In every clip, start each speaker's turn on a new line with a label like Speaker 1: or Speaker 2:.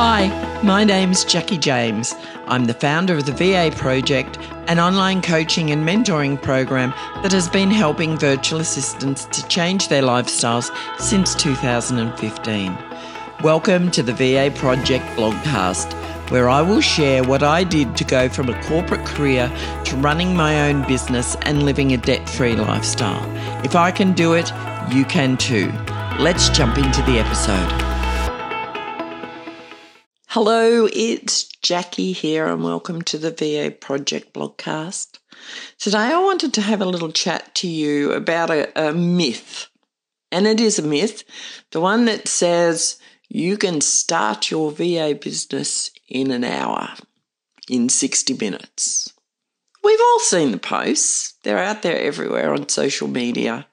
Speaker 1: Hi, my name's Jackie James. I'm the founder of the VA Project, an online coaching and mentoring program that has been helping virtual assistants to change their lifestyles since 2015. Welcome to the VA Project blogcast, where I will share what I did to go from a corporate career to running my own business and living a debt free lifestyle. If I can do it, you can too. Let's jump into the episode. Hello, it's Jackie here, and welcome to the VA Project blogcast. Today, I wanted to have a little chat to you about a, a myth, and it is a myth the one that says you can start your VA business in an hour, in 60 minutes. We've all seen the posts, they're out there everywhere on social media.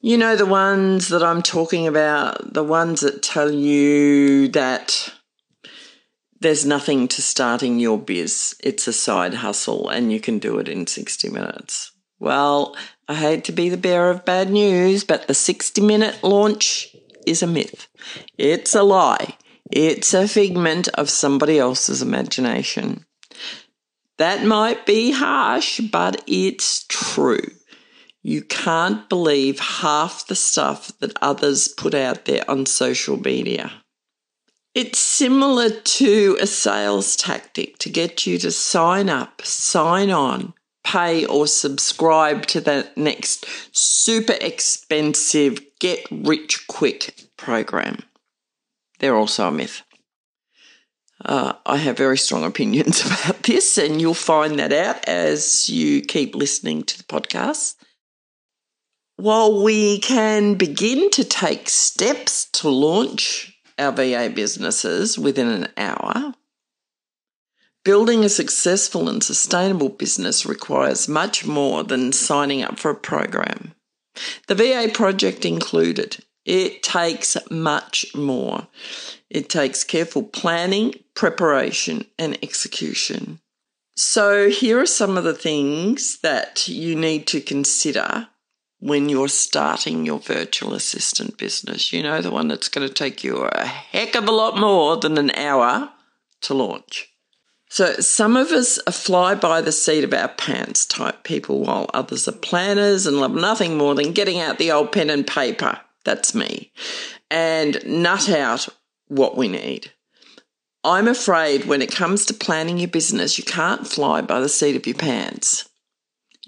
Speaker 1: You know, the ones that I'm talking about, the ones that tell you that there's nothing to starting your biz. It's a side hustle and you can do it in 60 minutes. Well, I hate to be the bearer of bad news, but the 60 minute launch is a myth. It's a lie. It's a figment of somebody else's imagination. That might be harsh, but it's true. You can't believe half the stuff that others put out there on social media. It's similar to a sales tactic to get you to sign up, sign on, pay or subscribe to the next super expensive get rich quick program. They're also a myth. Uh, I have very strong opinions about this, and you'll find that out as you keep listening to the podcast. While we can begin to take steps to launch our VA businesses within an hour. Building a successful and sustainable business requires much more than signing up for a program. The VA project included. It takes much more. It takes careful planning, preparation, and execution. So, here are some of the things that you need to consider when you're starting your virtual assistant business. You know, the one that's going to take you a heck of a lot more than an hour to launch. So, some of us are fly by the seat of our pants type people, while others are planners and love nothing more than getting out the old pen and paper. That's me. And nut out what we need. I'm afraid when it comes to planning your business, you can't fly by the seat of your pants.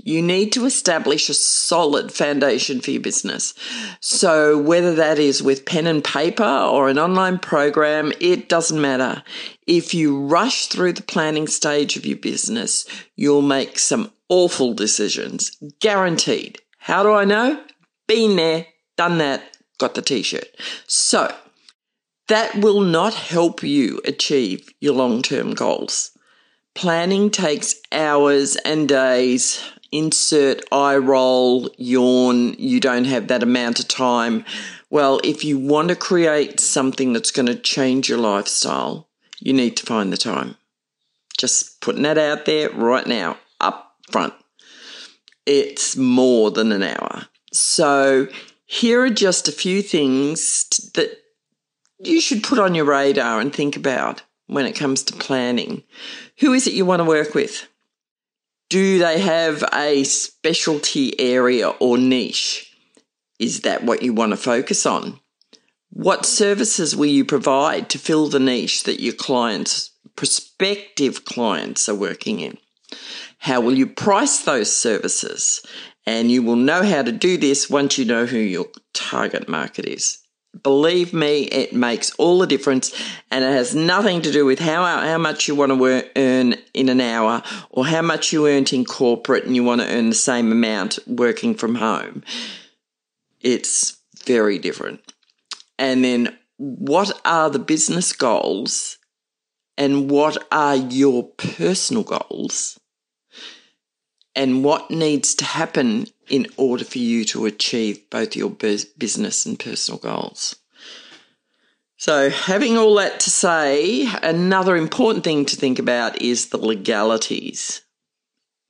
Speaker 1: You need to establish a solid foundation for your business. So, whether that is with pen and paper or an online program, it doesn't matter. If you rush through the planning stage of your business, you'll make some awful decisions. Guaranteed. How do I know? Been there, done that, got the t shirt. So, that will not help you achieve your long term goals. Planning takes hours and days insert eye roll, yawn, you don't have that amount of time. Well, if you want to create something that's going to change your lifestyle, you need to find the time. Just putting that out there right now, up front. It's more than an hour. So, here are just a few things that you should put on your radar and think about when it comes to planning. Who is it you want to work with? Do they have a specialty area or niche? Is that what you want to focus on? What services will you provide to fill the niche that your clients, prospective clients, are working in? How will you price those services? And you will know how to do this once you know who your target market is. Believe me, it makes all the difference, and it has nothing to do with how how much you want to earn in an hour or how much you earned in corporate and you want to earn the same amount working from home. It's very different. And then, what are the business goals, and what are your personal goals? and what needs to happen in order for you to achieve both your business and personal goals. So, having all that to say, another important thing to think about is the legalities.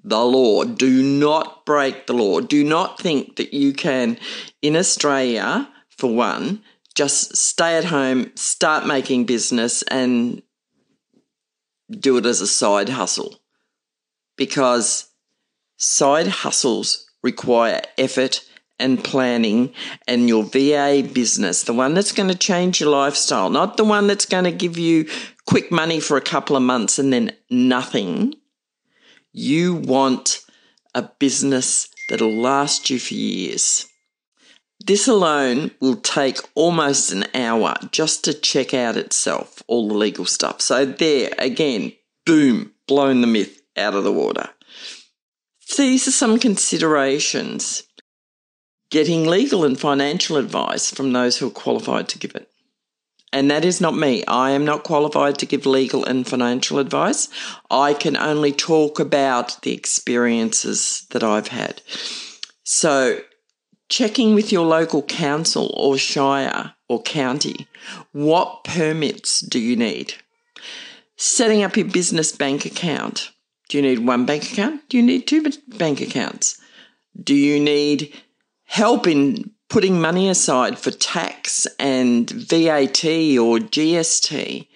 Speaker 1: The law. Do not break the law. Do not think that you can, in Australia, for one, just stay at home, start making business, and do it as a side hustle because side hustles require effort and planning and your VA business, the one that's going to change your lifestyle, not the one that's going to give you quick money for a couple of months and then nothing. You want a business that'll last you for years. This alone will take almost an hour just to check out itself, all the legal stuff. So, there again, boom, blown the myth out of the water. These are some considerations. Getting legal and financial advice from those who are qualified to give it. And that is not me. I am not qualified to give legal and financial advice. I can only talk about the experiences that I've had. So, checking with your local council or shire or county what permits do you need? Setting up your business bank account. Do you need one bank account? Do you need two bank accounts? Do you need help in putting money aside for tax and VAT or GST?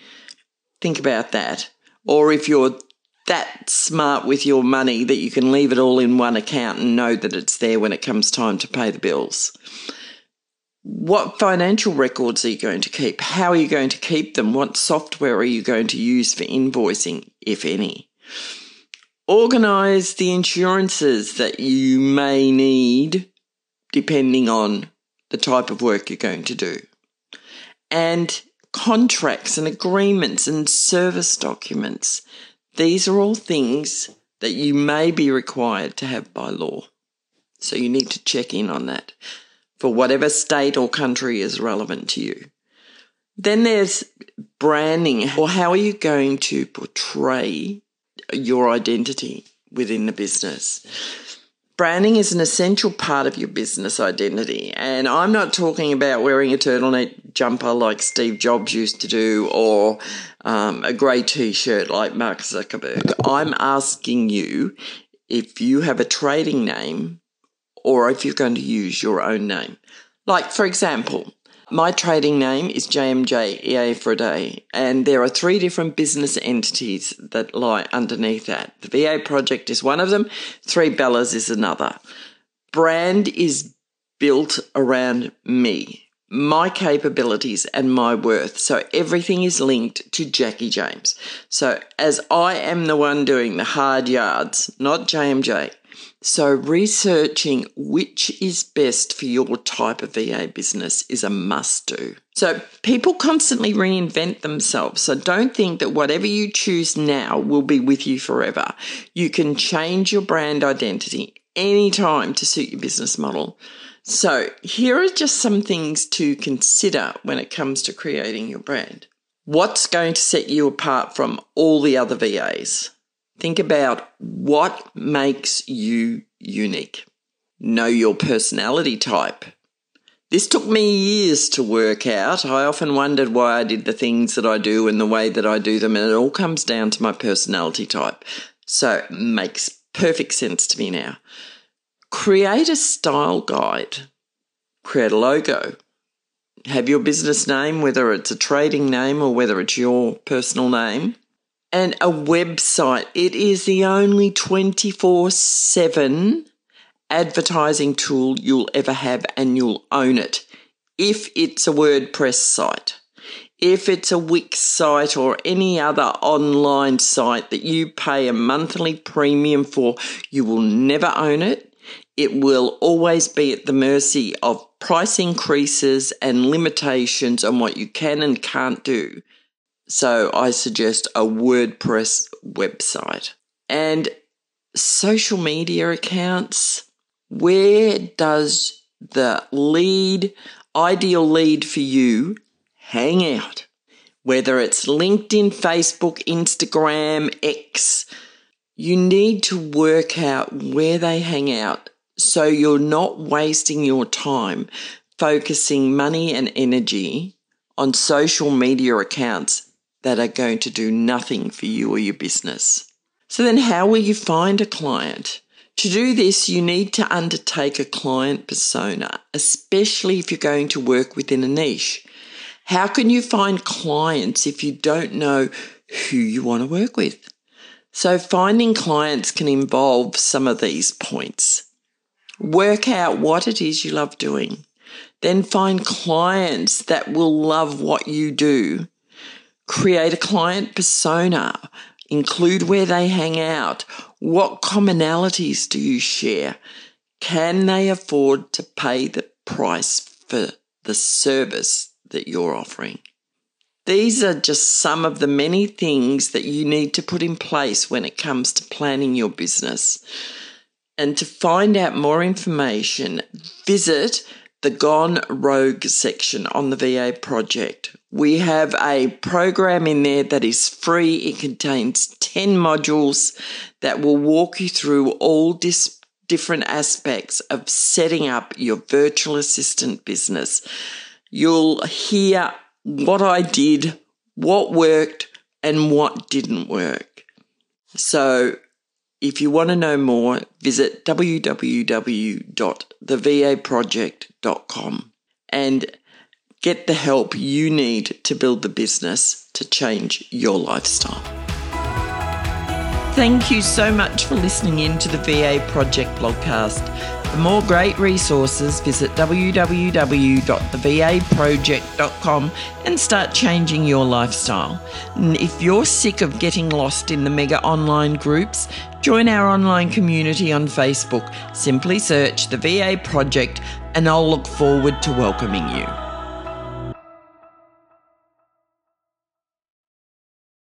Speaker 1: Think about that. Or if you're that smart with your money that you can leave it all in one account and know that it's there when it comes time to pay the bills. What financial records are you going to keep? How are you going to keep them? What software are you going to use for invoicing, if any? Organise the insurances that you may need depending on the type of work you're going to do. And contracts and agreements and service documents. These are all things that you may be required to have by law. So you need to check in on that for whatever state or country is relevant to you. Then there's branding, or how are you going to portray your identity within the business? Branding is an essential part of your business identity. And I'm not talking about wearing a turtleneck jumper like Steve Jobs used to do or um, a grey t shirt like Mark Zuckerberg. I'm asking you if you have a trading name or if you're going to use your own name. Like, for example, my trading name is JMJ EA for a day, and there are three different business entities that lie underneath that. The VA project is one of them, Three Bellas is another. Brand is built around me, my capabilities, and my worth. So everything is linked to Jackie James. So as I am the one doing the hard yards, not JMJ, so, researching which is best for your type of VA business is a must do. So, people constantly reinvent themselves. So, don't think that whatever you choose now will be with you forever. You can change your brand identity anytime to suit your business model. So, here are just some things to consider when it comes to creating your brand. What's going to set you apart from all the other VAs? Think about what makes you unique. Know your personality type. This took me years to work out. I often wondered why I did the things that I do and the way that I do them, and it all comes down to my personality type. So it makes perfect sense to me now. Create a style guide, create a logo, have your business name, whether it's a trading name or whether it's your personal name and a website. It is the only 24 7 advertising tool you'll ever have, and you'll own it if it's a WordPress site. If it's a Wix site or any other online site that you pay a monthly premium for, you will never own it. It will always be at the mercy of price increases and limitations on what you can and can't do. So I suggest a WordPress website and social media accounts. Where does the lead, ideal lead for you, hang out? Whether it's LinkedIn, Facebook, Instagram, X, you need to work out where they hang out so you're not wasting your time focusing money and energy on social media accounts that are going to do nothing for you or your business. So then how will you find a client? To do this, you need to undertake a client persona, especially if you're going to work within a niche. How can you find clients if you don't know who you want to work with? So finding clients can involve some of these points. Work out what it is you love doing. Then find clients that will love what you do. Create a client persona. Include where they hang out. What commonalities do you share? Can they afford to pay the price for the service that you're offering? These are just some of the many things that you need to put in place when it comes to planning your business. And to find out more information, visit the Gone Rogue section on the VA project. We have a program in there that is free. It contains 10 modules that will walk you through all dis- different aspects of setting up your virtual assistant business. You'll hear what I did, what worked, and what didn't work. So if you want to know more, visit www.thevaproject.com and get the help you need to build the business to change your lifestyle. Thank you so much for listening in to the VA Project blogcast. For more great resources, visit www.thevaproject.com and start changing your lifestyle. And if you're sick of getting lost in the mega online groups, join our online community on Facebook. Simply search the VA Project and I'll look forward to welcoming you.